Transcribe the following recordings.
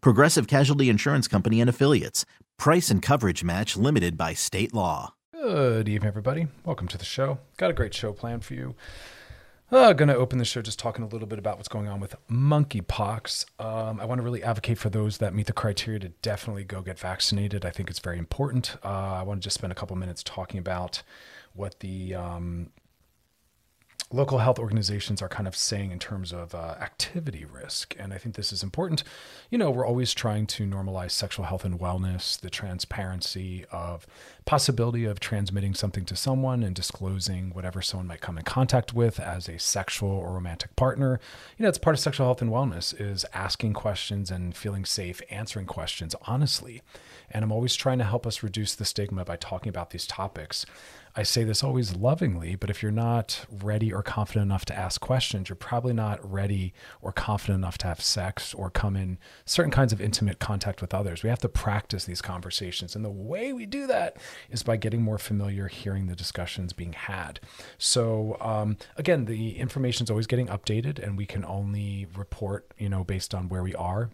Progressive Casualty Insurance Company and Affiliates. Price and coverage match limited by state law. Good evening, everybody. Welcome to the show. Got a great show planned for you. Uh, going to open the show just talking a little bit about what's going on with monkeypox. Um, I want to really advocate for those that meet the criteria to definitely go get vaccinated. I think it's very important. Uh, I want to just spend a couple minutes talking about what the um, local health organizations are kind of saying in terms of uh, activity risk. And I think this is important. You know, we're always trying to normalize sexual health and wellness, the transparency of possibility of transmitting something to someone and disclosing whatever someone might come in contact with as a sexual or romantic partner. You know, it's part of sexual health and wellness is asking questions and feeling safe answering questions honestly. And I'm always trying to help us reduce the stigma by talking about these topics. I say this always lovingly, but if you're not ready or confident enough to ask questions, you're probably not ready or confident enough to have sex or come in certain kinds of intimate contact with others. We have to practice these conversations. And the way we do that is by getting more familiar, hearing the discussions being had. So, um, again, the information is always getting updated, and we can only report, you know, based on where we are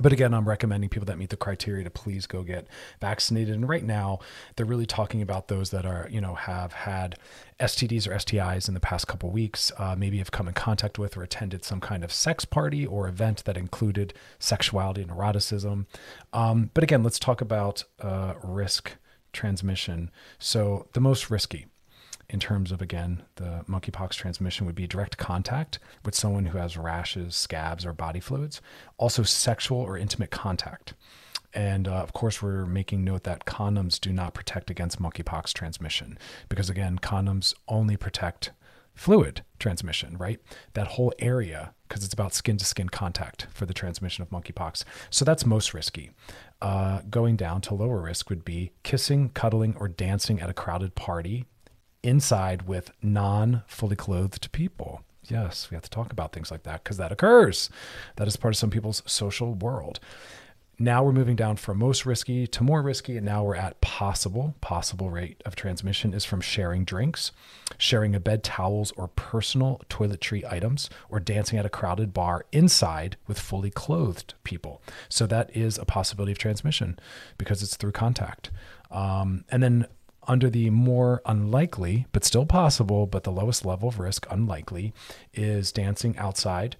but again, I'm recommending people that meet the criteria to please go get vaccinated. And right now, they're really talking about those that are, you know, have had STDs or STIs in the past couple weeks, uh, maybe have come in contact with or attended some kind of sex party or event that included sexuality and eroticism. Um, but again, let's talk about uh, risk transmission. So, the most risky in terms of again the monkeypox transmission would be direct contact with someone who has rashes, scabs, or body fluids. Also, sexual or intimate contact. And uh, of course, we're making note that condoms do not protect against monkeypox transmission because, again, condoms only protect fluid transmission, right? That whole area, because it's about skin to skin contact for the transmission of monkeypox. So that's most risky. Uh, going down to lower risk would be kissing, cuddling, or dancing at a crowded party inside with non fully clothed people. Yes, we have to talk about things like that because that occurs. That is part of some people's social world. Now we're moving down from most risky to more risky, and now we're at possible. Possible rate of transmission is from sharing drinks, sharing a bed, towels, or personal toiletry items, or dancing at a crowded bar inside with fully clothed people. So that is a possibility of transmission because it's through contact. Um, and then under the more unlikely, but still possible, but the lowest level of risk, unlikely, is dancing outside,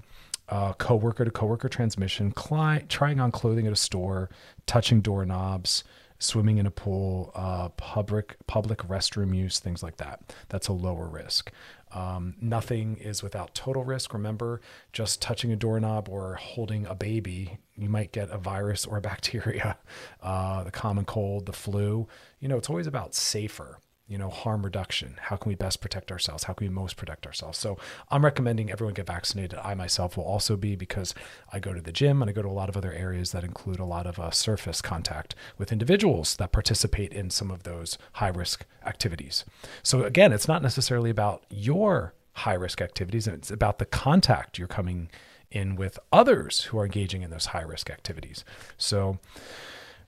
uh, coworker to coworker transmission, cli- trying on clothing at a store, touching doorknobs, swimming in a pool, uh, public public restroom use, things like that. That's a lower risk. Um, nothing is without total risk. Remember, just touching a doorknob or holding a baby, you might get a virus or a bacteria, uh, the common cold, the flu. You know, it's always about safer you know, harm reduction. How can we best protect ourselves? How can we most protect ourselves? So I'm recommending everyone get vaccinated. I myself will also be because I go to the gym and I go to a lot of other areas that include a lot of uh, surface contact with individuals that participate in some of those high risk activities. So again, it's not necessarily about your high risk activities, it's about the contact you're coming in with others who are engaging in those high risk activities. So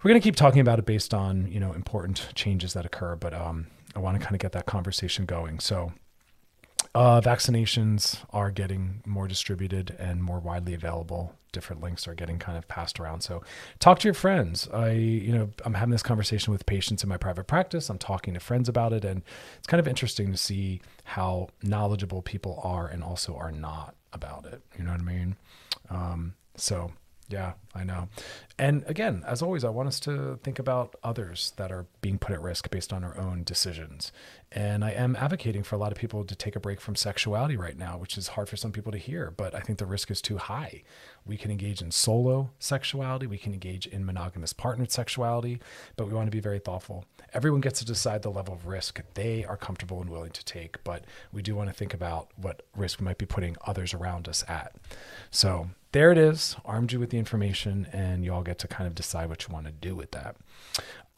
we're going to keep talking about it based on, you know, important changes that occur, but um, I want to kind of get that conversation going. So, uh, vaccinations are getting more distributed and more widely available. Different links are getting kind of passed around. So, talk to your friends. I, you know, I'm having this conversation with patients in my private practice. I'm talking to friends about it, and it's kind of interesting to see how knowledgeable people are and also are not about it. You know what I mean? Um, so, Yeah, I know. And again, as always, I want us to think about others that are being put at risk based on our own decisions. And I am advocating for a lot of people to take a break from sexuality right now, which is hard for some people to hear, but I think the risk is too high. We can engage in solo sexuality, we can engage in monogamous partnered sexuality, but we want to be very thoughtful. Everyone gets to decide the level of risk they are comfortable and willing to take, but we do want to think about what risk we might be putting others around us at. So, there it is, armed you with the information, and you all get to kind of decide what you want to do with that.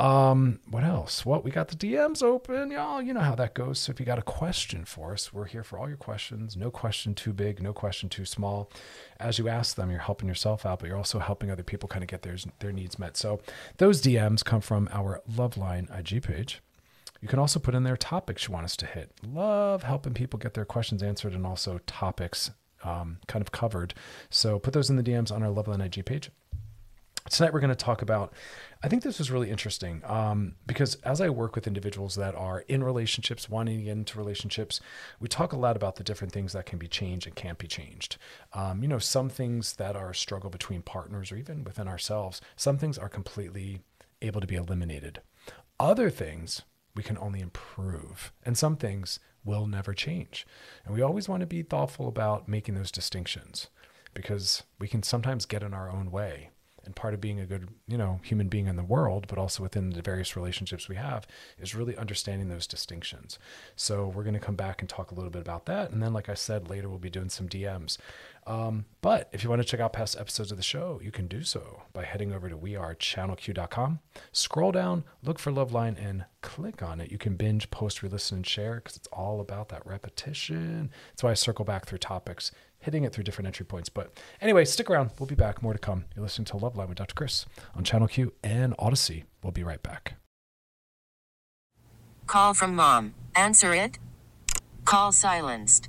Um, what else? Well, we got the DMs open, y'all. You know how that goes. So if you got a question for us, we're here for all your questions. No question too big, no question too small. As you ask them, you're helping yourself out, but you're also helping other people kind of get their their needs met. So those DMs come from our Loveline IG page. You can also put in there topics you want us to hit. Love helping people get their questions answered and also topics um, kind of covered. So put those in the DMs on our Loveline IG page. Tonight we're going to talk about. I think this was really interesting um, because as I work with individuals that are in relationships, wanting to get into relationships, we talk a lot about the different things that can be changed and can't be changed. Um, you know, some things that are a struggle between partners or even within ourselves, some things are completely able to be eliminated. Other things we can only improve, and some things will never change. And we always want to be thoughtful about making those distinctions because we can sometimes get in our own way. And part of being a good, you know, human being in the world, but also within the various relationships we have, is really understanding those distinctions. So we're going to come back and talk a little bit about that. And then, like I said, later we'll be doing some DMs. Um, but if you want to check out past episodes of the show, you can do so by heading over to wearechannelq.com. Scroll down, look for Loveline, and click on it. You can binge, post, re-listen, and share because it's all about that repetition. That's why I circle back through topics, hitting it through different entry points. But anyway, stick around. We'll be back. More to come. You're listening to Loveline with Dr. Chris on Channel Q and Audacy. We'll be right back. Call from mom. Answer it. Call silenced.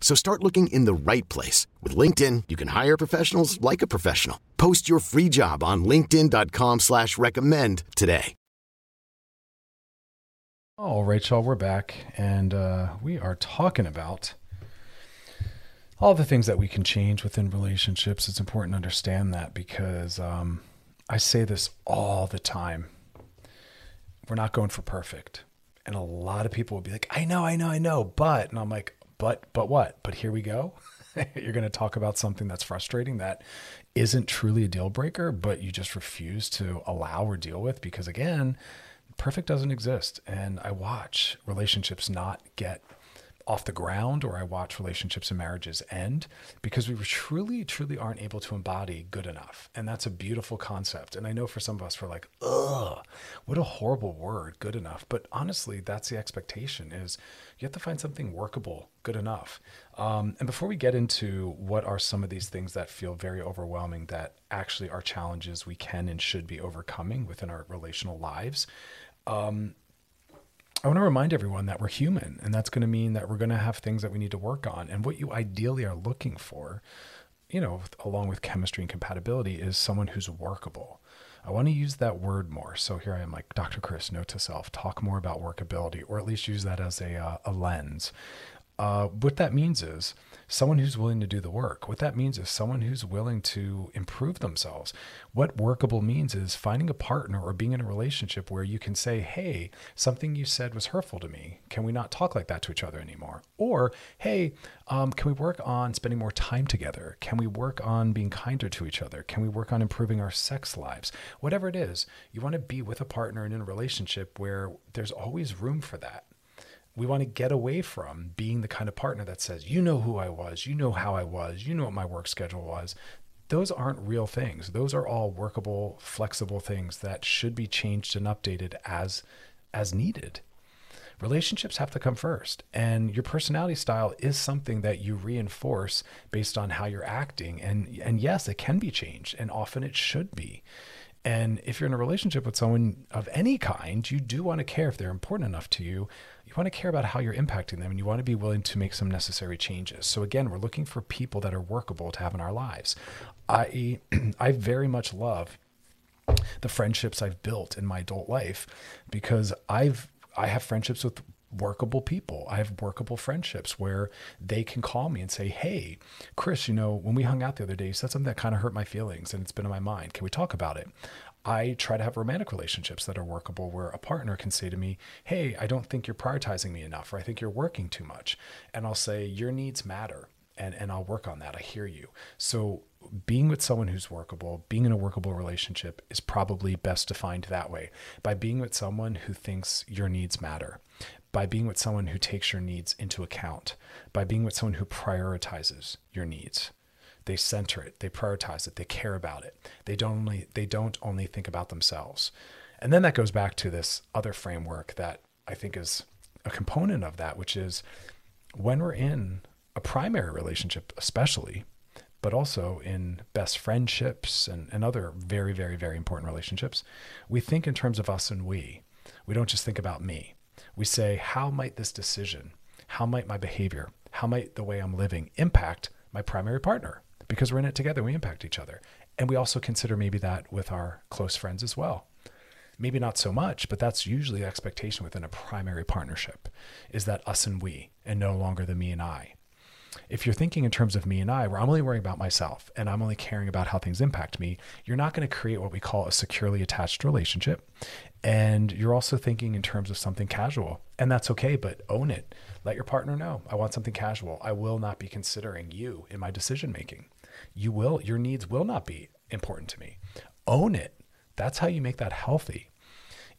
So start looking in the right place. With LinkedIn, you can hire professionals like a professional. Post your free job on linkedin.com slash recommend today. Right, y'all, we're back, and uh, we are talking about all the things that we can change within relationships. It's important to understand that because um, I say this all the time. We're not going for perfect. And a lot of people will be like, I know, I know, I know, but, and I'm like, but, but what? But here we go. You're going to talk about something that's frustrating that isn't truly a deal breaker, but you just refuse to allow or deal with because, again, perfect doesn't exist. And I watch relationships not get off the ground or I watch relationships and marriages end because we truly, truly aren't able to embody good enough. And that's a beautiful concept. And I know for some of us, we're like, ugh, what a horrible word, good enough. But honestly, that's the expectation is you have to find something workable, good enough. Um, and before we get into what are some of these things that feel very overwhelming that actually are challenges we can and should be overcoming within our relational lives, um, I want to remind everyone that we're human, and that's going to mean that we're going to have things that we need to work on. And what you ideally are looking for, you know, along with chemistry and compatibility, is someone who's workable. I want to use that word more. So here I am, like Dr. Chris, note to self, talk more about workability, or at least use that as a, uh, a lens. Uh, what that means is someone who's willing to do the work. What that means is someone who's willing to improve themselves. What workable means is finding a partner or being in a relationship where you can say, Hey, something you said was hurtful to me. Can we not talk like that to each other anymore? Or, Hey, um, can we work on spending more time together? Can we work on being kinder to each other? Can we work on improving our sex lives? Whatever it is, you want to be with a partner and in a relationship where there's always room for that we want to get away from being the kind of partner that says, you know who I was, you know how I was, you know what my work schedule was. Those aren't real things. Those are all workable, flexible things that should be changed and updated as as needed. Relationships have to come first, and your personality style is something that you reinforce based on how you're acting. And and yes, it can be changed, and often it should be. And if you're in a relationship with someone of any kind, you do want to care if they're important enough to you. You want to care about how you're impacting them and you want to be willing to make some necessary changes. So again, we're looking for people that are workable to have in our lives. I I very much love the friendships I've built in my adult life because I've I have friendships with workable people. I have workable friendships where they can call me and say, Hey, Chris, you know, when we hung out the other day, you said something that kind of hurt my feelings and it's been in my mind. Can we talk about it? I try to have romantic relationships that are workable where a partner can say to me, Hey, I don't think you're prioritizing me enough, or I think you're working too much. And I'll say, Your needs matter. And, and I'll work on that. I hear you. So, being with someone who's workable, being in a workable relationship is probably best defined that way by being with someone who thinks your needs matter by being with someone who takes your needs into account, by being with someone who prioritizes your needs. They center it, they prioritize it, they care about it. They don't only they don't only think about themselves. And then that goes back to this other framework that I think is a component of that, which is when we're in a primary relationship, especially, but also in best friendships and, and other very, very, very important relationships, we think in terms of us and we. We don't just think about me we say, how might this decision, how might my behavior, how might the way I'm living impact my primary partner? Because we're in it together, we impact each other. And we also consider maybe that with our close friends as well. Maybe not so much, but that's usually the expectation within a primary partnership is that us and we, and no longer the me and I. If you're thinking in terms of me and I, where I'm only worrying about myself and I'm only caring about how things impact me, you're not going to create what we call a securely attached relationship. And you're also thinking in terms of something casual. And that's okay, but own it. Let your partner know I want something casual. I will not be considering you in my decision making. You will, your needs will not be important to me. Own it. That's how you make that healthy.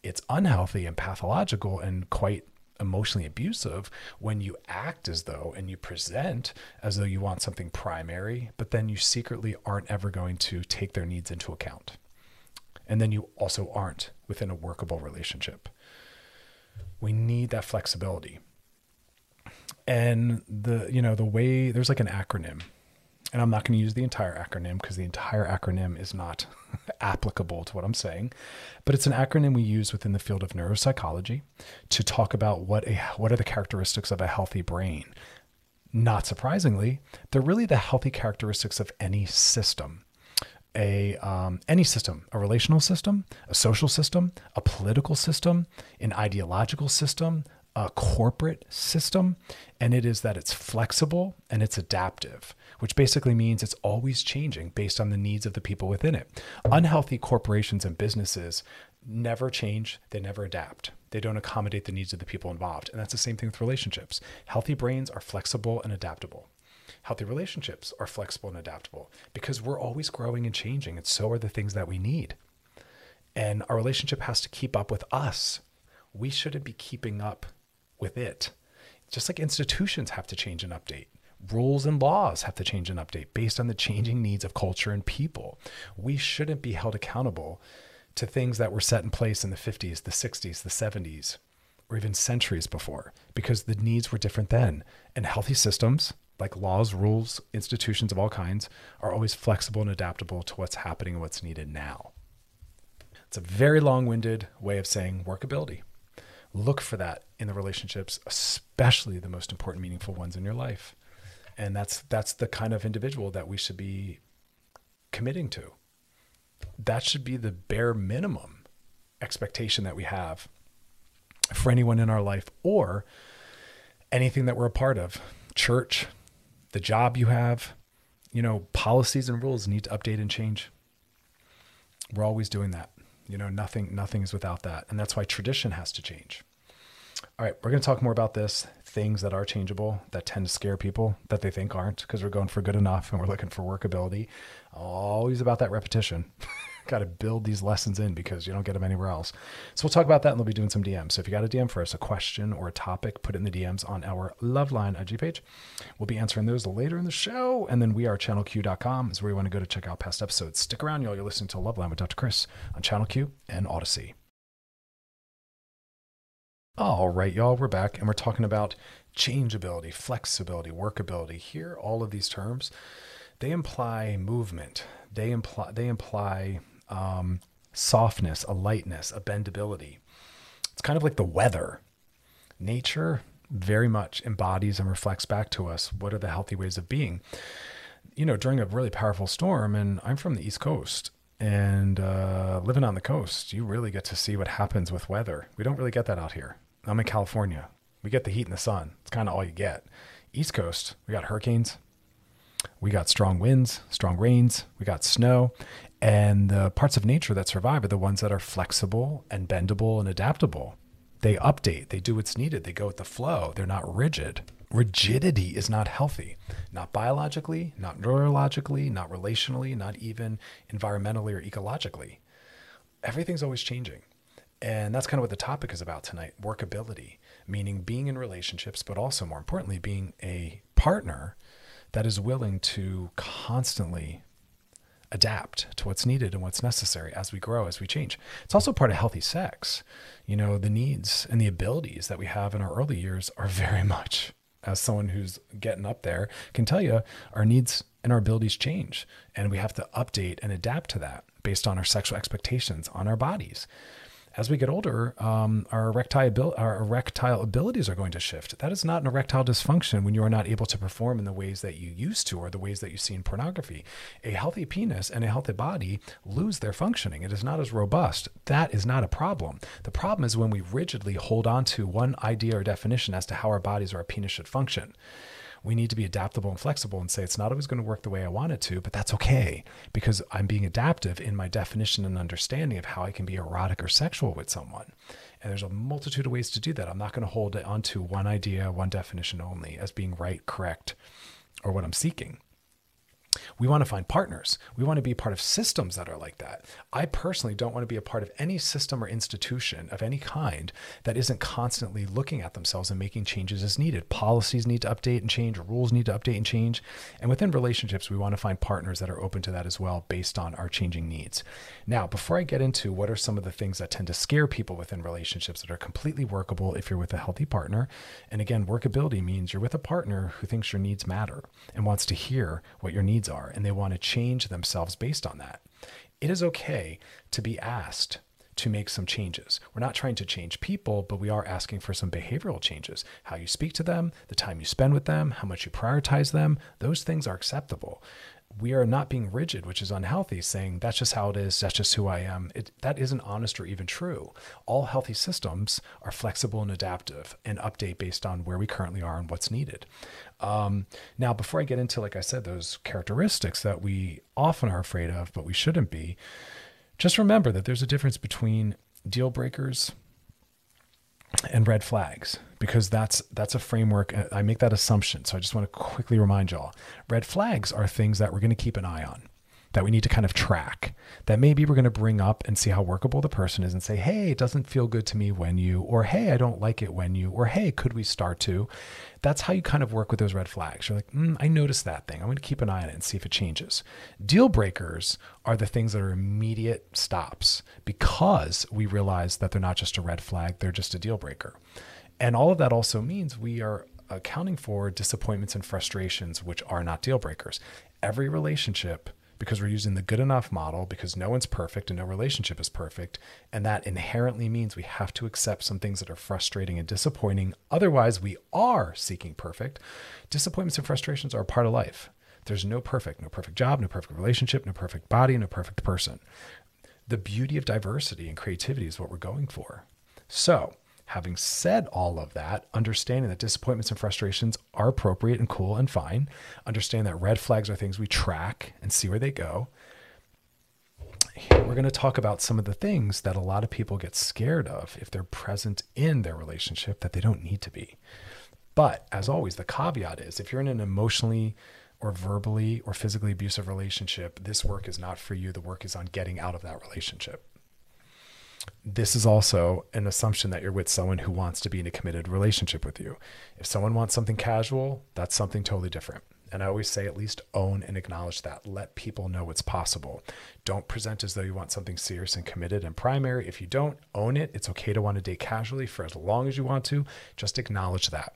It's unhealthy and pathological and quite emotionally abusive when you act as though and you present as though you want something primary, but then you secretly aren't ever going to take their needs into account and then you also aren't within a workable relationship. We need that flexibility. And the you know the way there's like an acronym and I'm not going to use the entire acronym because the entire acronym is not applicable to what I'm saying, but it's an acronym we use within the field of neuropsychology to talk about what a what are the characteristics of a healthy brain. Not surprisingly, they're really the healthy characteristics of any system a um, any system, a relational system, a social system, a political system, an ideological system, a corporate system, and it is that it's flexible and it's adaptive, which basically means it's always changing based on the needs of the people within it. Unhealthy corporations and businesses never change, they never adapt. They don't accommodate the needs of the people involved. And that's the same thing with relationships. Healthy brains are flexible and adaptable. Healthy relationships are flexible and adaptable because we're always growing and changing, and so are the things that we need. And our relationship has to keep up with us. We shouldn't be keeping up with it. Just like institutions have to change and update, rules and laws have to change and update based on the changing needs of culture and people. We shouldn't be held accountable to things that were set in place in the 50s, the 60s, the 70s, or even centuries before because the needs were different then. And healthy systems like laws, rules, institutions of all kinds are always flexible and adaptable to what's happening and what's needed now. It's a very long winded way of saying workability. Look for that in the relationships, especially the most important, meaningful ones in your life. And that's that's the kind of individual that we should be committing to. That should be the bare minimum expectation that we have for anyone in our life or anything that we're a part of, church, the job you have, you know, policies and rules need to update and change. We're always doing that. You know, nothing nothing is without that. And that's why tradition has to change. All right, we're going to talk more about this things that are changeable that tend to scare people that they think aren't because we're going for good enough and we're looking for workability. Always about that repetition. got to build these lessons in because you don't get them anywhere else. So we'll talk about that and we'll be doing some DMs. So if you got a DM for us, a question or a topic, put it in the DMs on our Loveline IG page. We'll be answering those later in the show. And then we are channelq.com is where you want to go to check out past episodes. Stick around, y'all. You're listening to Loveline with Dr. Chris on Channel Q and Audacy. All right, y'all, we're back and we're talking about changeability, flexibility, workability. Here, all of these terms, they imply movement. They imply they imply um, softness, a lightness, a bendability. It's kind of like the weather. Nature very much embodies and reflects back to us what are the healthy ways of being. You know, during a really powerful storm, and I'm from the East Coast, and uh, living on the coast, you really get to see what happens with weather. We don't really get that out here. I'm in California. We get the heat and the sun. It's kind of all you get. East Coast, we got hurricanes, we got strong winds, strong rains, we got snow, and the parts of nature that survive are the ones that are flexible and bendable and adaptable. They update, they do what's needed, they go with the flow, they're not rigid. Rigidity is not healthy, not biologically, not neurologically, not relationally, not even environmentally or ecologically. Everything's always changing. And that's kind of what the topic is about tonight workability, meaning being in relationships, but also more importantly, being a partner that is willing to constantly adapt to what's needed and what's necessary as we grow, as we change. It's also part of healthy sex. You know, the needs and the abilities that we have in our early years are very much, as someone who's getting up there can tell you, our needs and our abilities change. And we have to update and adapt to that based on our sexual expectations on our bodies as we get older, um, our, erectile, our erectile abilities are going to shift. That is not an erectile dysfunction when you are not able to perform in the ways that you used to or the ways that you see in pornography. A healthy penis and a healthy body lose their functioning. It is not as robust. That is not a problem. The problem is when we rigidly hold on to one idea or definition as to how our bodies or our penis should function we need to be adaptable and flexible and say it's not always going to work the way I want it to, but that's okay because I'm being adaptive in my definition and understanding of how I can be erotic or sexual with someone. And there's a multitude of ways to do that. I'm not going to hold onto one idea, one definition only as being right, correct, or what I'm seeking. We want to find partners. We want to be part of systems that are like that. I personally don't want to be a part of any system or institution of any kind that isn't constantly looking at themselves and making changes as needed. Policies need to update and change, rules need to update and change. And within relationships, we want to find partners that are open to that as well based on our changing needs. Now, before I get into what are some of the things that tend to scare people within relationships that are completely workable if you're with a healthy partner, and again, workability means you're with a partner who thinks your needs matter and wants to hear what your needs are and they want to change themselves based on that. It is okay to be asked to make some changes. We're not trying to change people, but we are asking for some behavioral changes. How you speak to them, the time you spend with them, how much you prioritize them, those things are acceptable we are not being rigid, which is unhealthy, saying that's just how it is, that's just who I am. It, that isn't honest or even true. All healthy systems are flexible and adaptive and update based on where we currently are and what's needed. Um, now, before I get into, like I said, those characteristics that we often are afraid of, but we shouldn't be, just remember that there's a difference between deal breakers and red flags because that's that's a framework i make that assumption. So i just want to quickly remind y'all red flags are things that we're going to keep an eye on that we need to kind of track that maybe we're going to bring up and see how workable the person is and say hey it doesn't feel good to me when you or hey i don't like it when you or hey could we start to that's how you kind of work with those red flags. You're like, mm, I noticed that thing. I'm going to keep an eye on it and see if it changes. Deal breakers are the things that are immediate stops because we realize that they're not just a red flag, they're just a deal breaker. And all of that also means we are accounting for disappointments and frustrations, which are not deal breakers. Every relationship because we're using the good enough model because no one's perfect and no relationship is perfect. And that inherently means we have to accept some things that are frustrating and disappointing. Otherwise, we are seeking perfect. Disappointments and frustrations are a part of life. There's no perfect, no perfect job, no perfect relationship, no perfect body, no perfect person. The beauty of diversity and creativity is what we're going for. So, Having said all of that, understanding that disappointments and frustrations are appropriate and cool and fine, understand that red flags are things we track and see where they go. We're going to talk about some of the things that a lot of people get scared of if they're present in their relationship that they don't need to be. But as always, the caveat is if you're in an emotionally or verbally or physically abusive relationship, this work is not for you. The work is on getting out of that relationship. This is also an assumption that you're with someone who wants to be in a committed relationship with you. If someone wants something casual, that's something totally different. And I always say at least own and acknowledge that. Let people know it's possible. Don't present as though you want something serious and committed and primary. If you don't own it, it's okay to want to date casually for as long as you want to. Just acknowledge that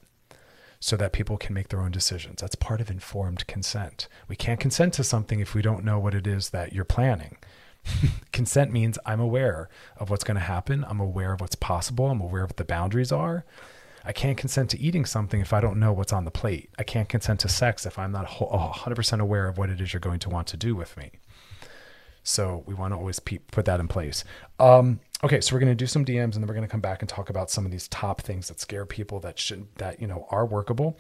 so that people can make their own decisions. That's part of informed consent. We can't consent to something if we don't know what it is that you're planning. consent means I'm aware of what's going to happen, I'm aware of what's possible, I'm aware of what the boundaries are. I can't consent to eating something if I don't know what's on the plate. I can't consent to sex if I'm not 100% aware of what it is you're going to want to do with me. So we want to always put that in place. Um, okay, so we're going to do some DMs and then we're going to come back and talk about some of these top things that scare people that should that you know are workable.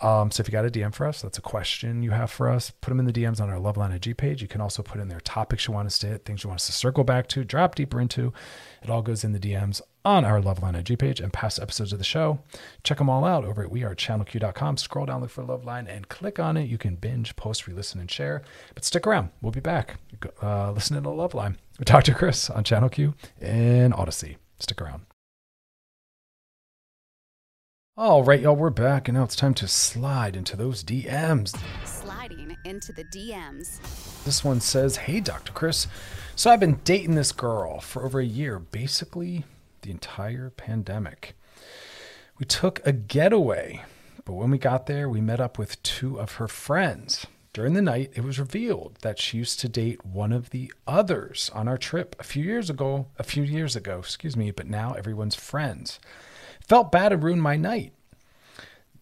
Um, so if you got a DM for us, that's a question you have for us. Put them in the DMs on our Loveline IG page. You can also put in their topics you want us to hit, things you want us to circle back to, drop deeper into. It all goes in the DMs on our Loveline IG page and past episodes of the show. Check them all out over at wearechannelq.com. Scroll down, look for Loveline, and click on it. You can binge, post, re-listen, and share. But stick around. We'll be back. Uh, listening to Loveline with Dr. Chris on Channel Q and Audacy. Stick around. All right, y'all, we're back, and now it's time to slide into those DMs. Sliding into the DMs. This one says, Hey, Dr. Chris. So I've been dating this girl for over a year, basically the entire pandemic. We took a getaway, but when we got there, we met up with two of her friends. During the night, it was revealed that she used to date one of the others on our trip a few years ago, a few years ago, excuse me, but now everyone's friends. Felt bad and ruined my night.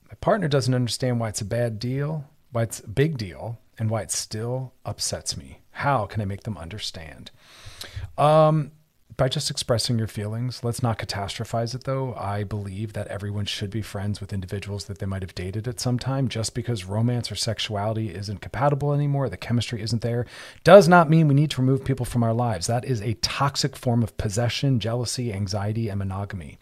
My partner doesn't understand why it's a bad deal, why it's a big deal, and why it still upsets me. How can I make them understand? Um, by just expressing your feelings. Let's not catastrophize it though. I believe that everyone should be friends with individuals that they might have dated at some time. Just because romance or sexuality isn't compatible anymore, the chemistry isn't there, does not mean we need to remove people from our lives. That is a toxic form of possession, jealousy, anxiety, and monogamy.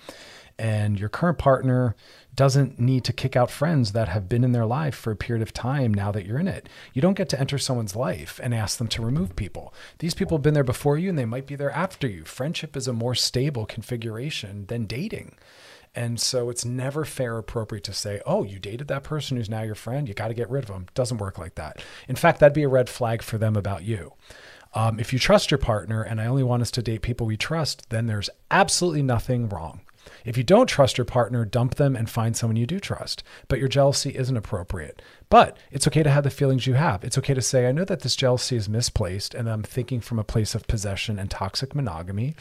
And your current partner doesn't need to kick out friends that have been in their life for a period of time now that you're in it. You don't get to enter someone's life and ask them to remove people. These people have been there before you and they might be there after you. Friendship is a more stable configuration than dating. And so it's never fair or appropriate to say, oh, you dated that person who's now your friend. You got to get rid of them. Doesn't work like that. In fact, that'd be a red flag for them about you. Um, if you trust your partner and I only want us to date people we trust, then there's absolutely nothing wrong. If you don't trust your partner, dump them and find someone you do trust. But your jealousy isn't appropriate. But it's okay to have the feelings you have. It's okay to say, I know that this jealousy is misplaced and I'm thinking from a place of possession and toxic monogamy,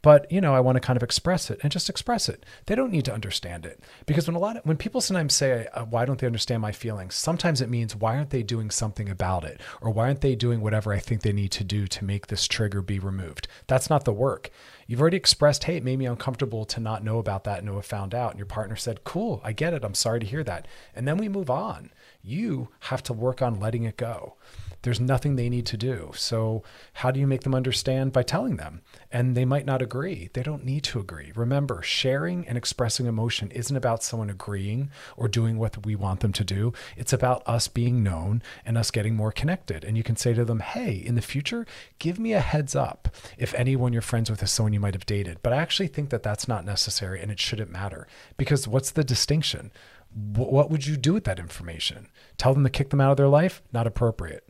but you know, I want to kind of express it and just express it. They don't need to understand it. Because when a lot of when people sometimes say, uh, why don't they understand my feelings? Sometimes it means why aren't they doing something about it? Or why aren't they doing whatever I think they need to do to make this trigger be removed? That's not the work. You've already expressed, hey, it made me uncomfortable to not know about that and to have found out. And your partner said, cool, I get it. I'm sorry to hear that. And then we move on. You have to work on letting it go. There's nothing they need to do. So, how do you make them understand? By telling them. And they might not agree. They don't need to agree. Remember, sharing and expressing emotion isn't about someone agreeing or doing what we want them to do. It's about us being known and us getting more connected. And you can say to them, hey, in the future, give me a heads up if anyone you're friends with is someone you might have dated. But I actually think that that's not necessary and it shouldn't matter because what's the distinction? What would you do with that information? Tell them to kick them out of their life? Not appropriate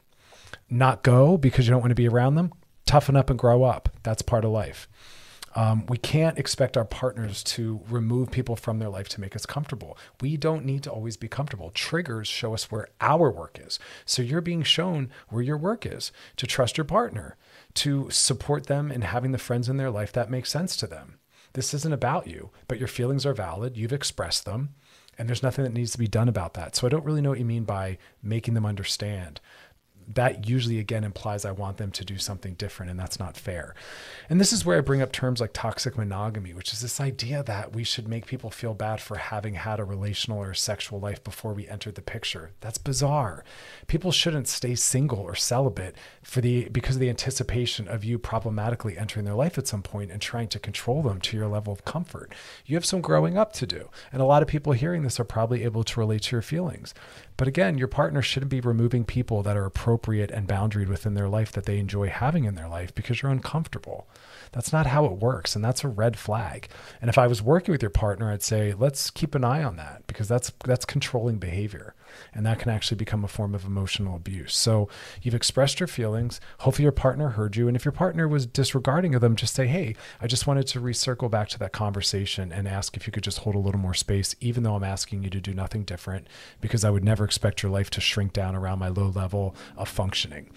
not go because you don't want to be around them, toughen up and grow up. That's part of life. Um, we can't expect our partners to remove people from their life to make us comfortable. We don't need to always be comfortable. Triggers show us where our work is. So you're being shown where your work is to trust your partner, to support them in having the friends in their life that make sense to them. This isn't about you, but your feelings are valid. You've expressed them, and there's nothing that needs to be done about that. So I don't really know what you mean by making them understand that usually again implies I want them to do something different, and that's not fair. And this is where I bring up terms like toxic monogamy, which is this idea that we should make people feel bad for having had a relational or sexual life before we entered the picture. That's bizarre. People shouldn't stay single or celibate for the because of the anticipation of you problematically entering their life at some point and trying to control them to your level of comfort. You have some growing up to do. And a lot of people hearing this are probably able to relate to your feelings. But again, your partner shouldn't be removing people that are appropriate and boundaried within their life that they enjoy having in their life because you're uncomfortable. That's not how it works. And that's a red flag. And if I was working with your partner, I'd say, let's keep an eye on that because that's that's controlling behavior. And that can actually become a form of emotional abuse. So you've expressed your feelings. Hopefully your partner heard you. And if your partner was disregarding of them, just say, hey, I just wanted to recircle back to that conversation and ask if you could just hold a little more space, even though I'm asking you to do nothing different, because I would never expect your life to shrink down around my low level of functioning.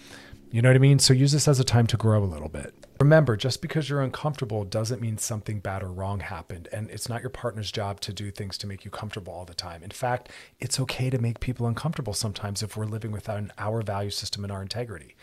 You know what I mean? So use this as a time to grow a little bit. Remember, just because you're uncomfortable doesn't mean something bad or wrong happened. And it's not your partner's job to do things to make you comfortable all the time. In fact, it's okay to make people uncomfortable sometimes if we're living without our value system and our integrity.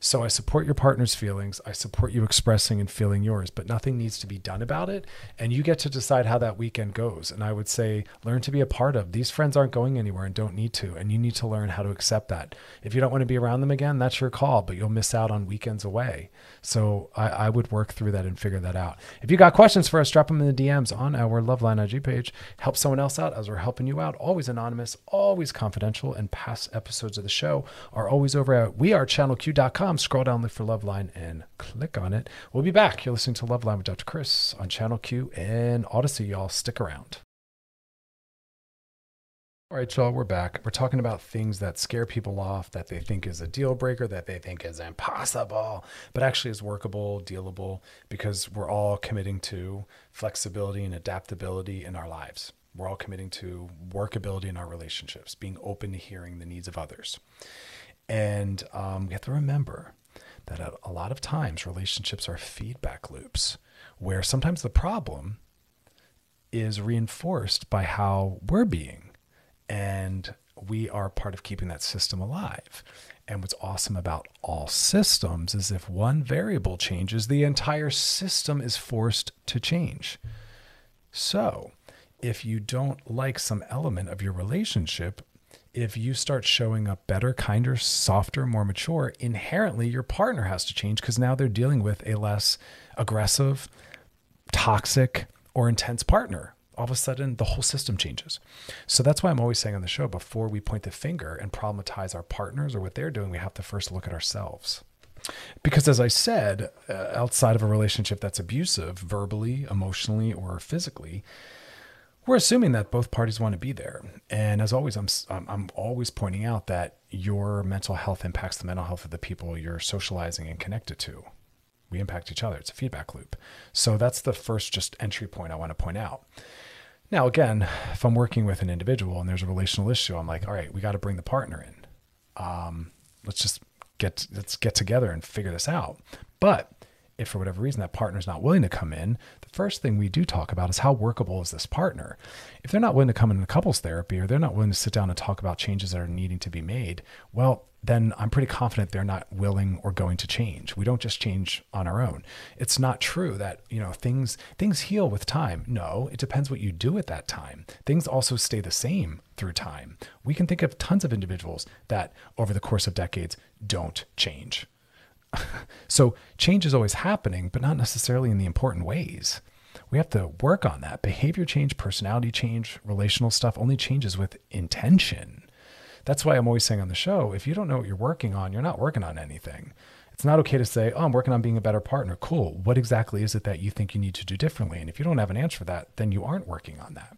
So I support your partner's feelings. I support you expressing and feeling yours, but nothing needs to be done about it. And you get to decide how that weekend goes. And I would say learn to be a part of. These friends aren't going anywhere and don't need to. And you need to learn how to accept that. If you don't want to be around them again, that's your call, but you'll miss out on weekends away. So I, I would work through that and figure that out. If you got questions for us, drop them in the DMs on our Loveline IG page. Help someone else out as we're helping you out. Always anonymous, always confidential, and past episodes of the show are always over at wearechannelq.com. Scroll down, look for Loveline, and click on it. We'll be back. You're listening to Loveline with Dr. Chris on Channel Q and Audacy. Y'all stick around. All right, y'all, we're back. We're talking about things that scare people off, that they think is a deal breaker, that they think is impossible, but actually is workable, dealable, because we're all committing to flexibility and adaptability in our lives. We're all committing to workability in our relationships, being open to hearing the needs of others. And um, we have to remember that a, a lot of times relationships are feedback loops where sometimes the problem is reinforced by how we're being and we are part of keeping that system alive. And what's awesome about all systems is if one variable changes, the entire system is forced to change. So, if you don't like some element of your relationship, if you start showing up better, kinder, softer, more mature, inherently your partner has to change because now they're dealing with a less aggressive, toxic, or intense partner all of a sudden the whole system changes. So that's why I'm always saying on the show before we point the finger and problematize our partners or what they're doing, we have to first look at ourselves. Because as I said, uh, outside of a relationship that's abusive, verbally, emotionally, or physically, we're assuming that both parties want to be there. And as always, I'm, I'm always pointing out that your mental health impacts the mental health of the people you're socializing and connected to we impact each other. It's a feedback loop. So that's the first just entry point I want to point out. Now, again, if I'm working with an individual and there's a relational issue, I'm like, all right, we got to bring the partner in. Um, let's just get let's get together and figure this out. But if for whatever reason that partner's not willing to come in, the first thing we do talk about is how workable is this partner? If they're not willing to come in a couples therapy or they're not willing to sit down and talk about changes that are needing to be made, well, then I'm pretty confident they're not willing or going to change. We don't just change on our own. It's not true that, you know, things things heal with time. No, it depends what you do at that time. Things also stay the same through time. We can think of tons of individuals that over the course of decades don't change. so change is always happening, but not necessarily in the important ways. We have to work on that. Behavior change, personality change, relational stuff only changes with intention that's why I'm always saying on the show if you don't know what you're working on, you're not working on anything. It's not okay to say, oh, I'm working on being a better partner. Cool. What exactly is it that you think you need to do differently? And if you don't have an answer for that, then you aren't working on that.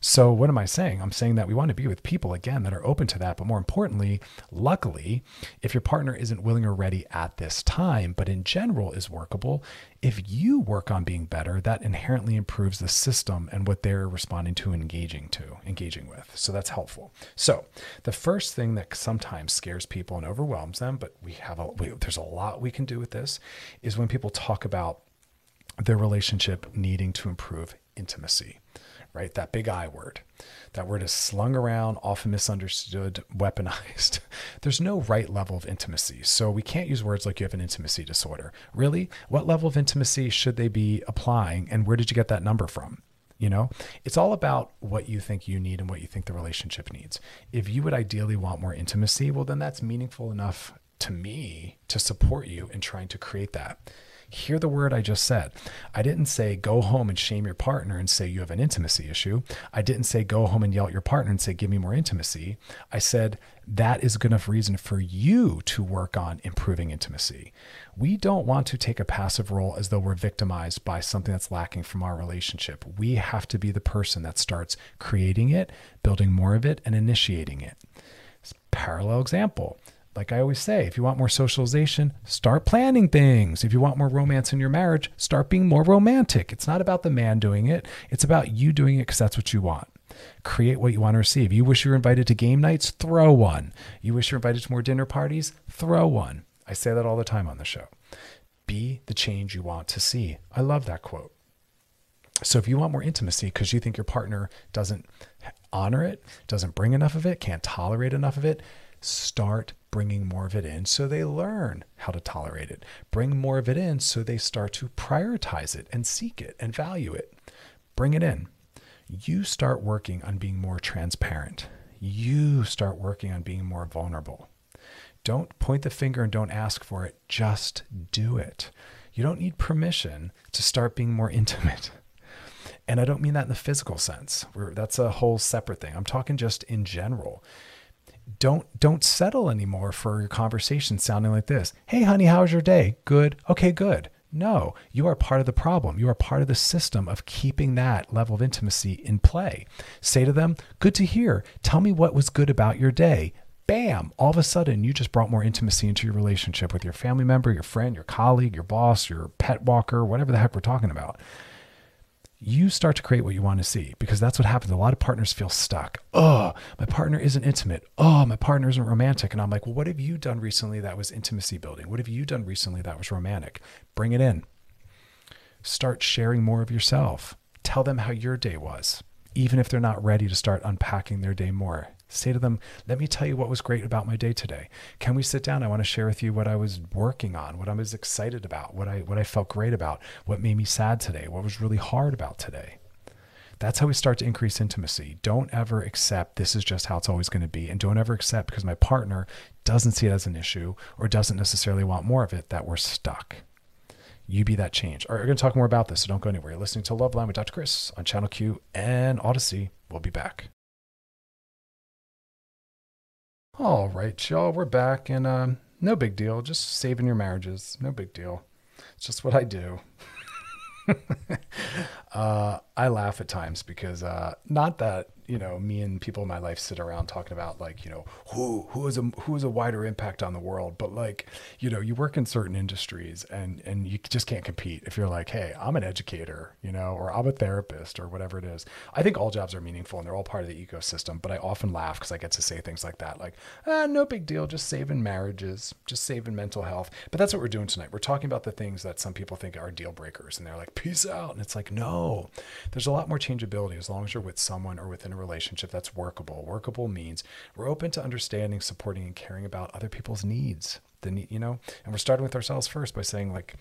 So, what am I saying? I'm saying that we want to be with people again that are open to that. But more importantly, luckily, if your partner isn't willing or ready at this time, but in general is workable, if you work on being better, that inherently improves the system and what they're responding to and engaging to, engaging with. So that's helpful. So the first thing that sometimes scares people and overwhelms them, but we have a we, there's a lot we can do with this, is when people talk about their relationship needing to improve intimacy right? That big I word. That word is slung around, often misunderstood, weaponized. There's no right level of intimacy. So we can't use words like you have an intimacy disorder. Really? What level of intimacy should they be applying? And where did you get that number from? You know, it's all about what you think you need and what you think the relationship needs. If you would ideally want more intimacy, well, then that's meaningful enough to me to support you in trying to create that. Hear the word I just said. I didn't say go home and shame your partner and say you have an intimacy issue. I didn't say go home and yell at your partner and say give me more intimacy. I said that is good enough reason for you to work on improving intimacy. We don't want to take a passive role as though we're victimized by something that's lacking from our relationship. We have to be the person that starts creating it, building more of it, and initiating it. Parallel example like I always say, if you want more socialization, start planning things. If you want more romance in your marriage, start being more romantic. It's not about the man doing it, it's about you doing it because that's what you want. Create what you want to receive. You wish you were invited to game nights? Throw one. You wish you're invited to more dinner parties? Throw one. I say that all the time on the show. Be the change you want to see. I love that quote. So if you want more intimacy because you think your partner doesn't honor it, doesn't bring enough of it, can't tolerate enough of it, start bringing more of it in so they learn how to tolerate it. Bring more of it in so they start to prioritize it and seek it and value it. Bring it in. You start working on being more transparent. You start working on being more vulnerable. Don't point the finger and don't ask for it. Just do it. You don't need permission to start being more intimate. And I don't mean that in the physical sense. that's a whole separate thing. I'm talking just in general don't don't settle anymore for your conversation sounding like this. Hey honey, how's your day? Good. Okay, good. No, you are part of the problem. You are part of the system of keeping that level of intimacy in play. Say to them, Good to hear. Tell me what was good about your day. Bam, all of a sudden, you just brought more intimacy into your relationship with your family member, your friend, your colleague, your boss, your pet walker, whatever the heck we're talking about you start to create what you want to see because that's what happens. A lot of partners feel stuck. Oh, my partner isn't intimate. Oh, my partner isn't romantic. And I'm like, well, what have you done recently that was intimacy building? What have you done recently that was romantic? Bring it in. Start sharing more of yourself. Tell them how your day was, even if they're not ready to start unpacking their day more. Say to them, let me tell you what was great about my day today. Can we sit down? I want to share with you what I was working on, what I was excited about, what I what I felt great about, what made me sad today, what was really hard about today. That's how we start to increase intimacy. Don't ever accept this is just how it's always going to be. And don't ever accept because my partner doesn't see it as an issue or doesn't necessarily want more of it that we're stuck. You be that change. All right, we're going to talk more about this, so don't go anywhere. You're listening to Love Line with Dr. Chris on Channel Q and Audacy. We'll be back. All right, y'all, we're back, and um, no big deal. Just saving your marriages, no big deal. It's just what I do. uh, I laugh at times because uh, not that you know me and people in my life sit around talking about like you know who who is a who is a wider impact on the world? But like you know you work in certain industries and and you just can't compete if you're like hey i'm an educator you know or i'm a therapist or whatever it is. I think all jobs are meaningful and they're all part of the ecosystem but i often laugh because i get to say things like that like ah, no big deal just saving marriages just saving mental health. But that's what we're doing tonight. We're talking about the things that some people think are deal breakers and they're like peace out. And it's like no there's a lot more changeability as long as you're with someone or within a relationship that's workable. Workable means we're open to understanding, supporting, and caring about other people's needs. The need, you know, and we're starting with ourselves first by saying like,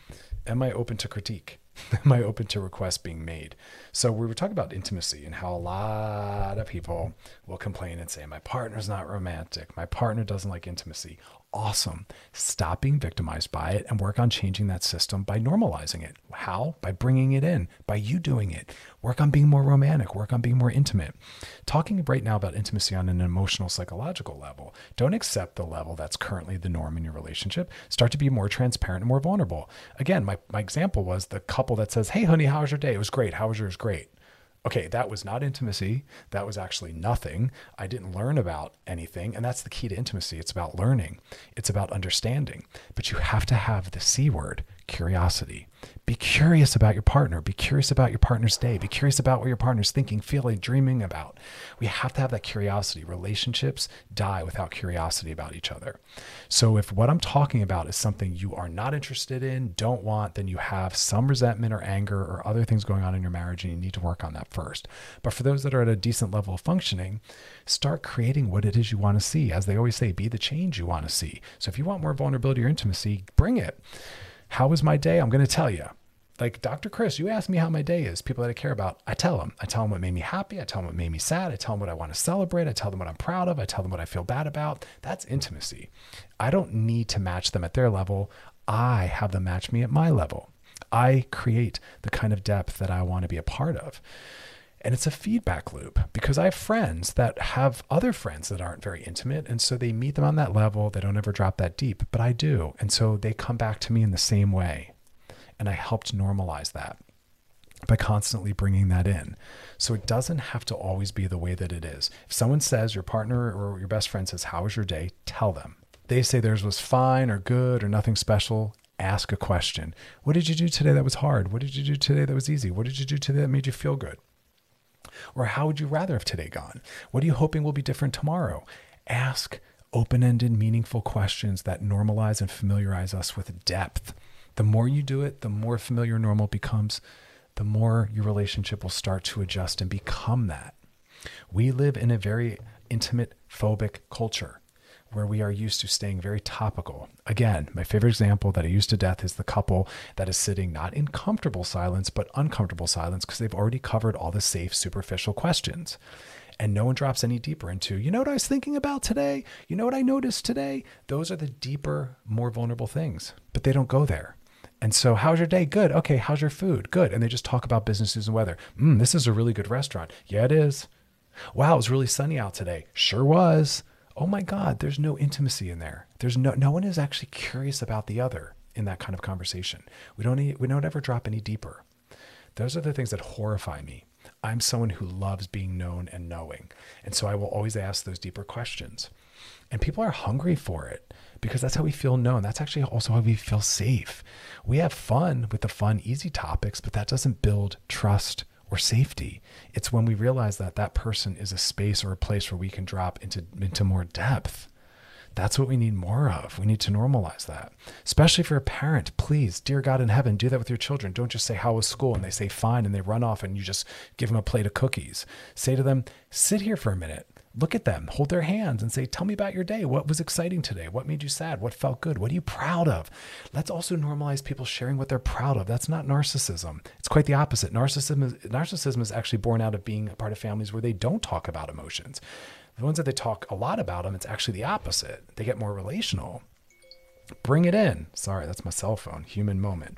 am I open to critique? am I open to requests being made? So we were talking about intimacy and how a lot of people will complain and say, my partner's not romantic. My partner doesn't like intimacy awesome. Stop being victimized by it and work on changing that system by normalizing it. How? By bringing it in, by you doing it. Work on being more romantic, work on being more intimate. Talking right now about intimacy on an emotional, psychological level. Don't accept the level that's currently the norm in your relationship. Start to be more transparent and more vulnerable. Again, my, my example was the couple that says, Hey, honey, how was your day? It was great. How was yours? Great okay, that was not intimacy. That was actually nothing. I didn't learn about anything. And that's the key to intimacy. It's about learning, it's about understanding. But you have to have the C word, curiosity. Be curious about your partner. Be curious about your partner's day. Be curious about what your partner's thinking, feeling, dreaming about. We have to have that curiosity. Relationships die without curiosity about each other. So, if what I'm talking about is something you are not interested in, don't want, then you have some resentment or anger or other things going on in your marriage and you need to work on that first. But for those that are at a decent level of functioning, start creating what it is you want to see. As they always say, be the change you want to see. So, if you want more vulnerability or intimacy, bring it. How was my day? I'm going to tell you. Like Dr. Chris, you ask me how my day is. People that I care about, I tell them. I tell them what made me happy. I tell them what made me sad. I tell them what I want to celebrate. I tell them what I'm proud of. I tell them what I feel bad about. That's intimacy. I don't need to match them at their level. I have them match me at my level. I create the kind of depth that I want to be a part of. And it's a feedback loop because I have friends that have other friends that aren't very intimate. And so they meet them on that level. They don't ever drop that deep, but I do. And so they come back to me in the same way. And I helped normalize that by constantly bringing that in. So it doesn't have to always be the way that it is. If someone says, your partner or your best friend says, How was your day? Tell them. They say theirs was fine or good or nothing special. Ask a question. What did you do today that was hard? What did you do today that was easy? What did you do today that made you feel good? Or how would you rather have today gone? What are you hoping will be different tomorrow? Ask open ended, meaningful questions that normalize and familiarize us with depth. The more you do it, the more familiar normal becomes, the more your relationship will start to adjust and become that. We live in a very intimate, phobic culture where we are used to staying very topical. Again, my favorite example that I use to death is the couple that is sitting not in comfortable silence, but uncomfortable silence because they've already covered all the safe, superficial questions. And no one drops any deeper into, you know what I was thinking about today? You know what I noticed today? Those are the deeper, more vulnerable things, but they don't go there. And so, how's your day? Good. Okay. How's your food? Good. And they just talk about businesses and weather. Mm, this is a really good restaurant. Yeah, it is. Wow, it was really sunny out today. Sure was. Oh my God, there's no intimacy in there. There's no no one is actually curious about the other in that kind of conversation. We don't we don't ever drop any deeper. Those are the things that horrify me. I'm someone who loves being known and knowing. And so I will always ask those deeper questions. And people are hungry for it because that's how we feel known. That's actually also how we feel safe. We have fun with the fun, easy topics, but that doesn't build trust or safety. It's when we realize that that person is a space or a place where we can drop into, into more depth. That's what we need more of. We need to normalize that. Especially for a parent, please, dear God in heaven, do that with your children. Don't just say, How was school? And they say, Fine, and they run off and you just give them a plate of cookies. Say to them, Sit here for a minute look at them, hold their hands, and say, Tell me about your day. What was exciting today? What made you sad? What felt good? What are you proud of? Let's also normalize people sharing what they're proud of. That's not narcissism. It's quite the opposite. Narcissism is, narcissism is actually born out of being a part of families where they don't talk about emotions. The ones that they talk a lot about them, it's actually the opposite. They get more relational. Bring it in. Sorry, that's my cell phone. Human moment.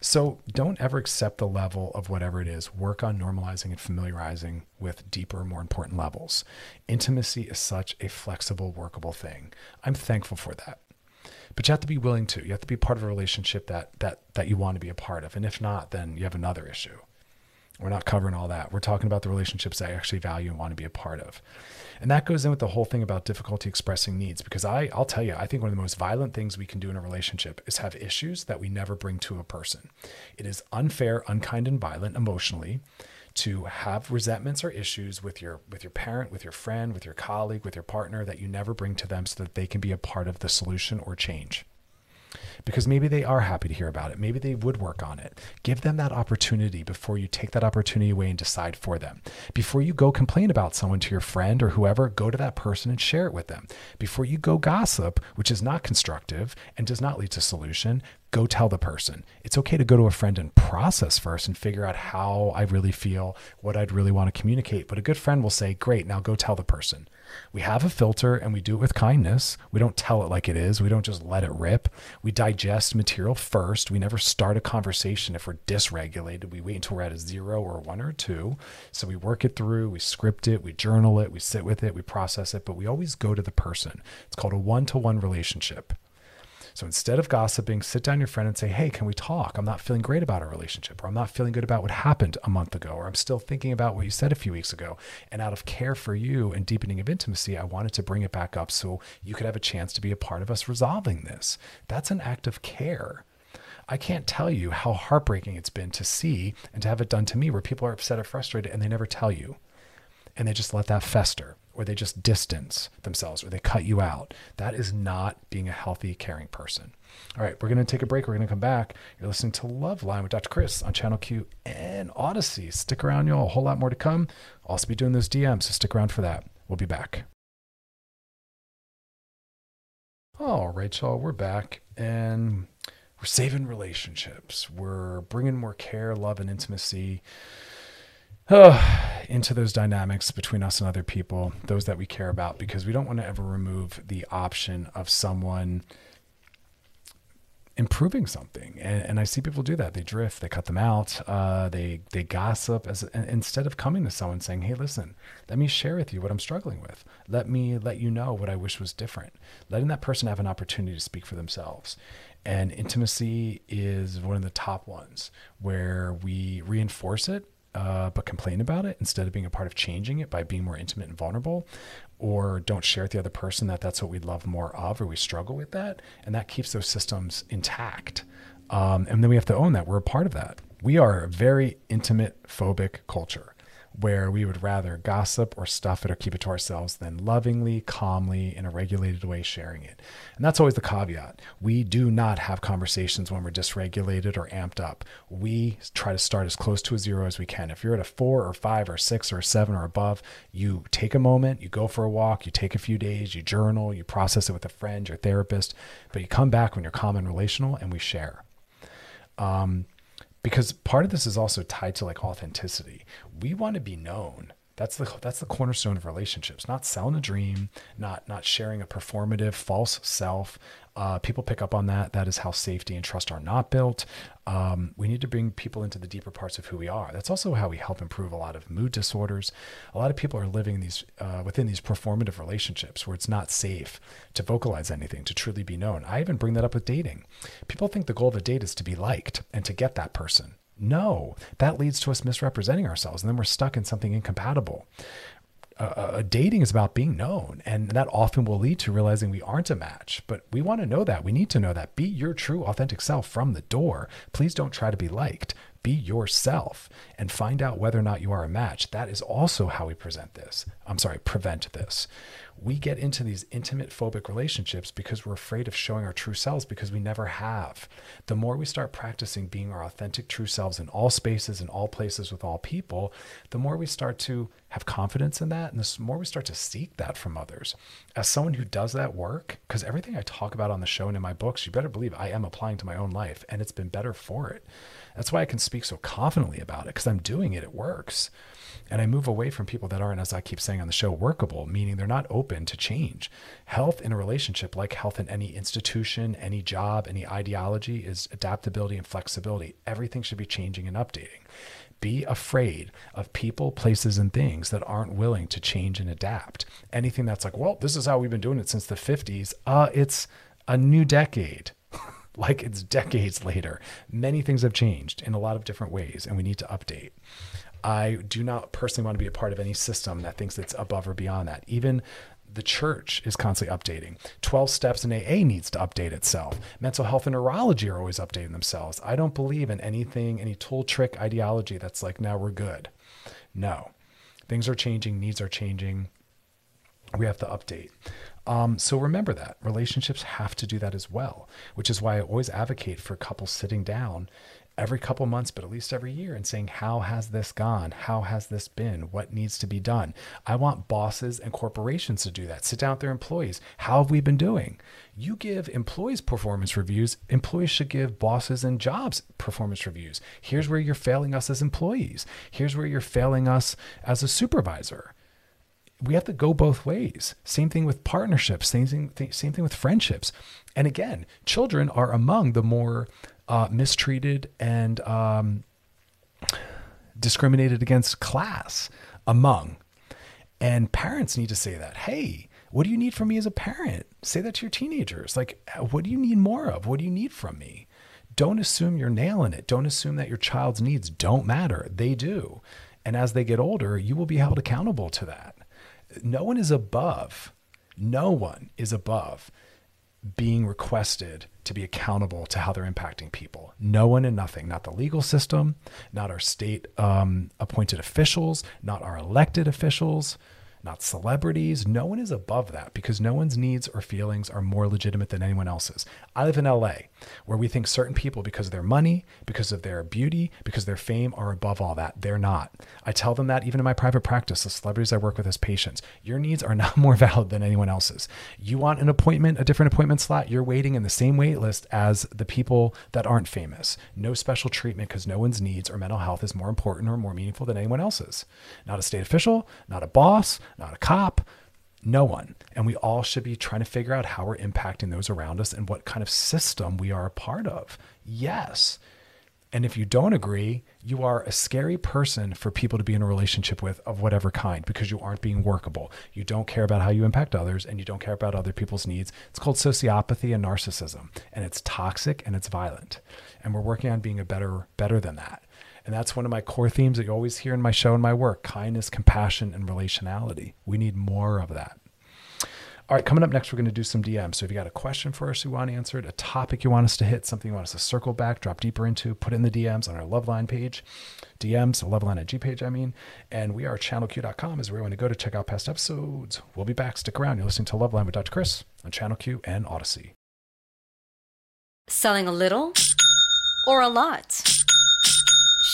So don't ever accept the level of whatever it is. Work on normalizing and familiarizing with deeper, more important levels. Intimacy is such a flexible, workable thing. I'm thankful for that. But you have to be willing to. You have to be part of a relationship that that that you want to be a part of. And if not, then you have another issue. We're not covering all that. We're talking about the relationships I actually value and want to be a part of. And that goes in with the whole thing about difficulty expressing needs. Because I, I'll tell you, I think one of the most violent things we can do in a relationship is have issues that we never bring to a person. It is unfair, unkind, and violent emotionally to have resentments or issues with your with your parent, with your friend, with your colleague, with your partner that you never bring to them so that they can be a part of the solution or change because maybe they are happy to hear about it. Maybe they would work on it. Give them that opportunity before you take that opportunity away and decide for them. Before you go complain about someone to your friend or whoever, go to that person and share it with them. Before you go gossip, which is not constructive and does not lead to solution, go tell the person. It's okay to go to a friend and process first and figure out how I really feel, what I'd really want to communicate. But a good friend will say, Great, now go tell the person. We have a filter and we do it with kindness. We don't tell it like it is. We don't just let it rip. We digest material first. We never start a conversation if we're dysregulated. We wait until we're at a zero or one or two. So we work it through, we script it, we journal it, we sit with it, we process it, but we always go to the person. It's called a one to one relationship. So instead of gossiping, sit down your friend and say, Hey, can we talk? I'm not feeling great about our relationship, or I'm not feeling good about what happened a month ago, or I'm still thinking about what you said a few weeks ago. And out of care for you and deepening of intimacy, I wanted to bring it back up so you could have a chance to be a part of us resolving this. That's an act of care. I can't tell you how heartbreaking it's been to see and to have it done to me where people are upset or frustrated and they never tell you and they just let that fester or they just distance themselves or they cut you out. That is not being a healthy, caring person. All right, we're going to take a break. We're going to come back. You're listening to Love Line with Dr. Chris on Channel Q and Audacy. Stick around, y'all. A whole lot more to come. I'll also be doing those DMs, so stick around for that. We'll be back. All right, y'all, we're back and we're saving relationships. We're bringing more care, love, and intimacy uh, into those dynamics between us and other people, those that we care about, because we don't want to ever remove the option of someone improving something. And, and i see people do that. They drift they cut them out uh, they they gossip as instead of coming to someone saying hey listen let me share with you what i'm struggling with. Let me let you know what i wish was different. Letting that person have an opportunity to speak for themselves. And intimacy is one of the top ones where we reinforce it uh, but complain about it instead of being a part of changing it by being more intimate and vulnerable, or don't share with the other person that that's what we love more of, or we struggle with that, and that keeps those systems intact. Um, and then we have to own that we're a part of that. We are a very intimate phobic culture where we would rather gossip or stuff it or keep it to ourselves than lovingly, calmly, in a regulated way sharing it. And that's always the caveat. We do not have conversations when we're dysregulated or amped up. We try to start as close to a zero as we can. If you're at a four or five or six or seven or above, you take a moment, you go for a walk, you take a few days, you journal, you process it with a friend, your therapist, but you come back when you're calm and relational and we share. Um, because part of this is also tied to like authenticity. We want to be known. That's the that's the cornerstone of relationships. Not selling a dream, not not sharing a performative false self. Uh, people pick up on that. That is how safety and trust are not built. Um, we need to bring people into the deeper parts of who we are. That's also how we help improve a lot of mood disorders. A lot of people are living these uh, within these performative relationships where it's not safe to vocalize anything, to truly be known. I even bring that up with dating. People think the goal of a date is to be liked and to get that person. No, that leads to us misrepresenting ourselves, and then we're stuck in something incompatible. Uh, dating is about being known, and that often will lead to realizing we aren't a match. But we want to know that. We need to know that. Be your true, authentic self from the door. Please don't try to be liked. Be yourself and find out whether or not you are a match. That is also how we present this. I'm sorry, prevent this we get into these intimate phobic relationships because we're afraid of showing our true selves because we never have. The more we start practicing being our authentic true selves in all spaces, in all places, with all people, the more we start to have confidence in that. And the more we start to seek that from others. As someone who does that work, because everything I talk about on the show and in my books, you better believe I am applying to my own life and it's been better for it. That's why I can speak so confidently about it because I'm doing it, it works. And I move away from people that aren't, as I keep saying on the show, workable, meaning they're not open to change. Health in a relationship, like health in any institution, any job, any ideology, is adaptability and flexibility. Everything should be changing and updating. Be afraid of people, places, and things that aren't willing to change and adapt. Anything that's like, well, this is how we've been doing it since the 50s, uh, it's a new decade like it's decades later. Many things have changed in a lot of different ways, and we need to update. I do not personally want to be a part of any system that thinks it's above or beyond that. Even the church is constantly updating. 12 steps in AA needs to update itself. Mental health and neurology are always updating themselves. I don't believe in anything, any tool trick ideology that's like, now we're good. No. Things are changing, needs are changing. We have to update. Um, so remember that relationships have to do that as well, which is why I always advocate for couples sitting down every couple months, but at least every year, and saying, How has this gone? How has this been? What needs to be done? I want bosses and corporations to do that. Sit down with their employees. How have we been doing? You give employees performance reviews, employees should give bosses and jobs performance reviews. Here's where you're failing us as employees. Here's where you're failing us as a supervisor. We have to go both ways. Same thing with partnerships, same thing, same thing with friendships. And again, children are among the more uh, mistreated and um, discriminated against class among. And parents need to say that. Hey, what do you need from me as a parent? Say that to your teenagers. Like, what do you need more of? What do you need from me? Don't assume you're nailing it. Don't assume that your child's needs don't matter. They do. And as they get older, you will be held accountable to that. No one is above. No one is above being requested to be accountable to how they're impacting people. No one and nothing, not the legal system, not our state um, appointed officials, not our elected officials, not celebrities. No one is above that because no one's needs or feelings are more legitimate than anyone else's. I live in LA where we think certain people, because of their money, because of their beauty, because their fame, are above all that. They're not. I tell them that even in my private practice, the celebrities I work with as patients, your needs are not more valid than anyone else's. You want an appointment, a different appointment slot, you're waiting in the same wait list as the people that aren't famous. No special treatment because no one's needs or mental health is more important or more meaningful than anyone else's. Not a state official, not a boss, not a cop, no one. And we all should be trying to figure out how we're impacting those around us and what kind of system we are a part of. Yes. And if you don't agree, you are a scary person for people to be in a relationship with of whatever kind because you aren't being workable. You don't care about how you impact others and you don't care about other people's needs. It's called sociopathy and narcissism, and it's toxic and it's violent. And we're working on being a better better than that. And that's one of my core themes that you always hear in my show and my work kindness, compassion, and relationality. We need more of that. All right, coming up next, we're going to do some DMs. So if you got a question for us you want answered, a topic you want us to hit, something you want us to circle back, drop deeper into, put in the DMs on our Loveline page, DMs, Loveline at G page, I mean. And we are channelq.com is where you want to go to check out past episodes. We'll be back. Stick around. You're listening to Loveline with Dr. Chris on Channel Q and Audacy. Selling a little or a lot?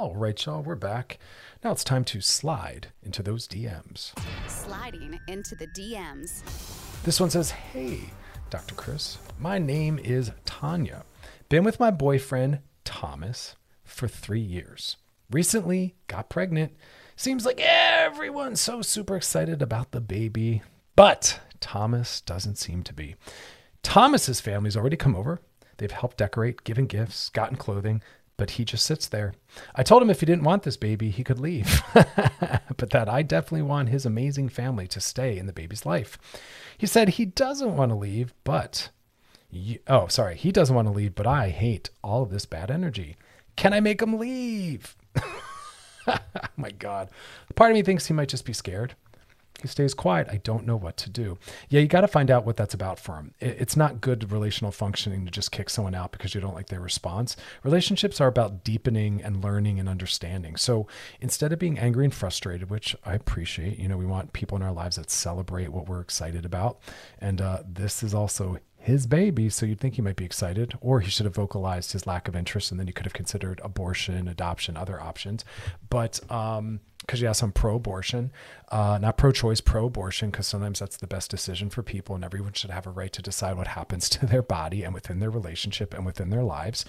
All right, y'all, we're back. Now it's time to slide into those DMs. Sliding into the DMs. This one says, Hey, Dr. Chris, my name is Tanya. Been with my boyfriend, Thomas, for three years. Recently got pregnant. Seems like everyone's so super excited about the baby, but Thomas doesn't seem to be. Thomas's family's already come over. They've helped decorate, given gifts, gotten clothing, but he just sits there. I told him if he didn't want this baby, he could leave, but that I definitely want his amazing family to stay in the baby's life. He said he doesn't want to leave, but you, oh, sorry, he doesn't want to leave, but I hate all of this bad energy. Can I make him leave? oh my God. Part of me thinks he might just be scared. He stays quiet. I don't know what to do. Yeah, you got to find out what that's about for him. It's not good relational functioning to just kick someone out because you don't like their response. Relationships are about deepening and learning and understanding. So instead of being angry and frustrated, which I appreciate, you know, we want people in our lives that celebrate what we're excited about. And uh, this is also his baby, so you'd think he might be excited, or he should have vocalized his lack of interest, and then he could have considered abortion, adoption, other options. But um, because yes, I'm pro-abortion, uh, not pro-choice, pro-abortion, because sometimes that's the best decision for people, and everyone should have a right to decide what happens to their body and within their relationship and within their lives.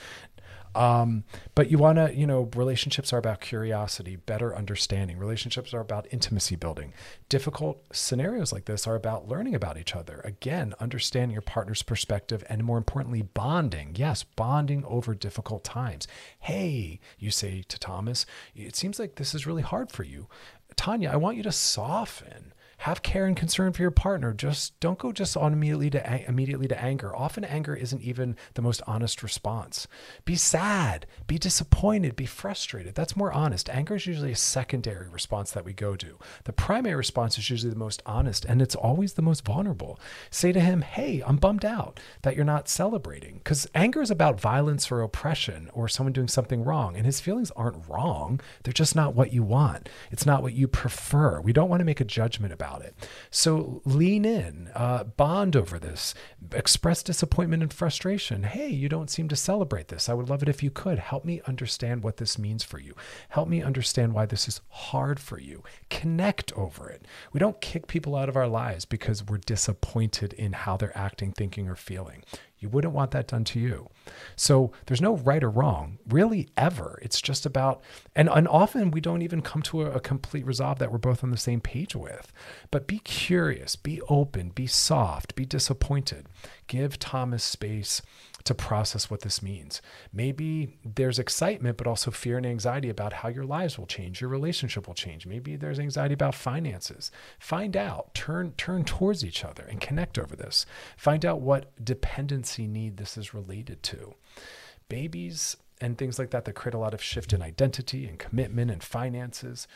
Um, but you want to, you know, relationships are about curiosity, better understanding. Relationships are about intimacy building. Difficult scenarios like this are about learning about each other. Again, understanding your partner's perspective and more importantly, bonding. Yes, bonding over difficult times. Hey, you say to Thomas, it seems like this is really hard for you. Tanya, I want you to soften have care and concern for your partner. Just don't go just on immediately to immediately to anger. Often anger isn't even the most honest response. Be sad, be disappointed, be frustrated. That's more honest. Anger is usually a secondary response that we go to. The primary response is usually the most honest and it's always the most vulnerable. Say to him, "Hey, I'm bummed out that you're not celebrating." Cuz anger is about violence or oppression or someone doing something wrong and his feelings aren't wrong. They're just not what you want. It's not what you prefer. We don't want to make a judgment about about it. So lean in, uh, bond over this, express disappointment and frustration. Hey, you don't seem to celebrate this. I would love it if you could. Help me understand what this means for you. Help me understand why this is hard for you. Connect over it. We don't kick people out of our lives because we're disappointed in how they're acting, thinking, or feeling. You wouldn't want that done to you. So there's no right or wrong, really, ever. It's just about, and, and often we don't even come to a, a complete resolve that we're both on the same page with. But be curious, be open, be soft, be disappointed. Give Thomas space to process what this means. Maybe there's excitement, but also fear and anxiety about how your lives will change, your relationship will change. Maybe there's anxiety about finances. Find out, turn turn towards each other and connect over this. Find out what dependency need this is related to. Babies and things like that that create a lot of shift in identity and commitment and finances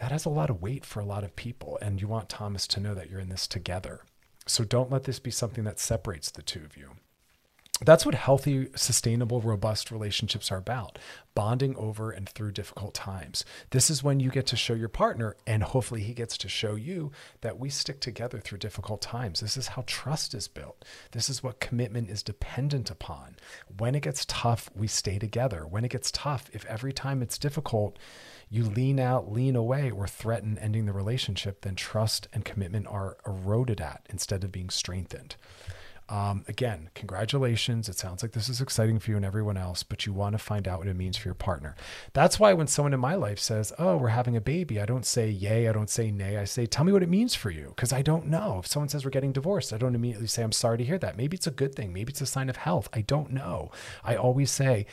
that has a lot of weight for a lot of people. And you want Thomas to know that you're in this together. So don't let this be something that separates the two of you. That's what healthy, sustainable, robust relationships are about bonding over and through difficult times. This is when you get to show your partner, and hopefully he gets to show you that we stick together through difficult times. This is how trust is built. This is what commitment is dependent upon. When it gets tough, we stay together. When it gets tough, if every time it's difficult, you lean out, lean away, or threaten ending the relationship, then trust and commitment are eroded at instead of being strengthened. Um, again, congratulations. It sounds like this is exciting for you and everyone else, but you want to find out what it means for your partner. That's why when someone in my life says, Oh, we're having a baby, I don't say yay, I don't say nay. I say, Tell me what it means for you, because I don't know. If someone says we're getting divorced, I don't immediately say, I'm sorry to hear that. Maybe it's a good thing. Maybe it's a sign of health. I don't know. I always say,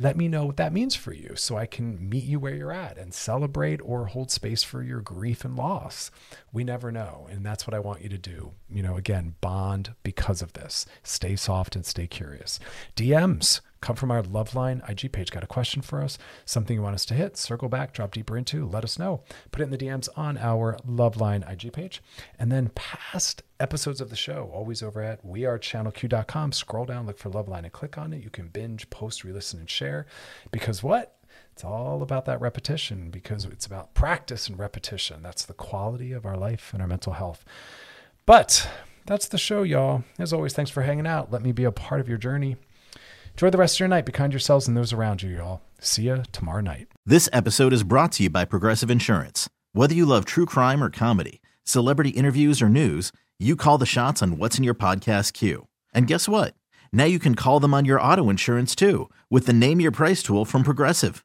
let me know what that means for you so I can meet you where you're at and celebrate or hold space for your grief and loss. We never know. And that's what I want you to do. You know, again, bond because of this. Stay soft and stay curious. DMs come from our Loveline IG page. Got a question for us? Something you want us to hit? Circle back, drop deeper into, let us know. Put it in the DMs on our Loveline IG page. And then past episodes of the show, always over at wearechannelq.com. Scroll down, look for Loveline and click on it. You can binge, post, re listen, and share. Because what? It's all about that repetition because it's about practice and repetition. That's the quality of our life and our mental health. But that's the show, y'all. As always, thanks for hanging out. Let me be a part of your journey. Enjoy the rest of your night. Be kind to yourselves and those around you, y'all. See ya tomorrow night. This episode is brought to you by Progressive Insurance. Whether you love true crime or comedy, celebrity interviews or news, you call the shots on what's in your podcast queue. And guess what? Now you can call them on your auto insurance too with the Name Your Price tool from Progressive.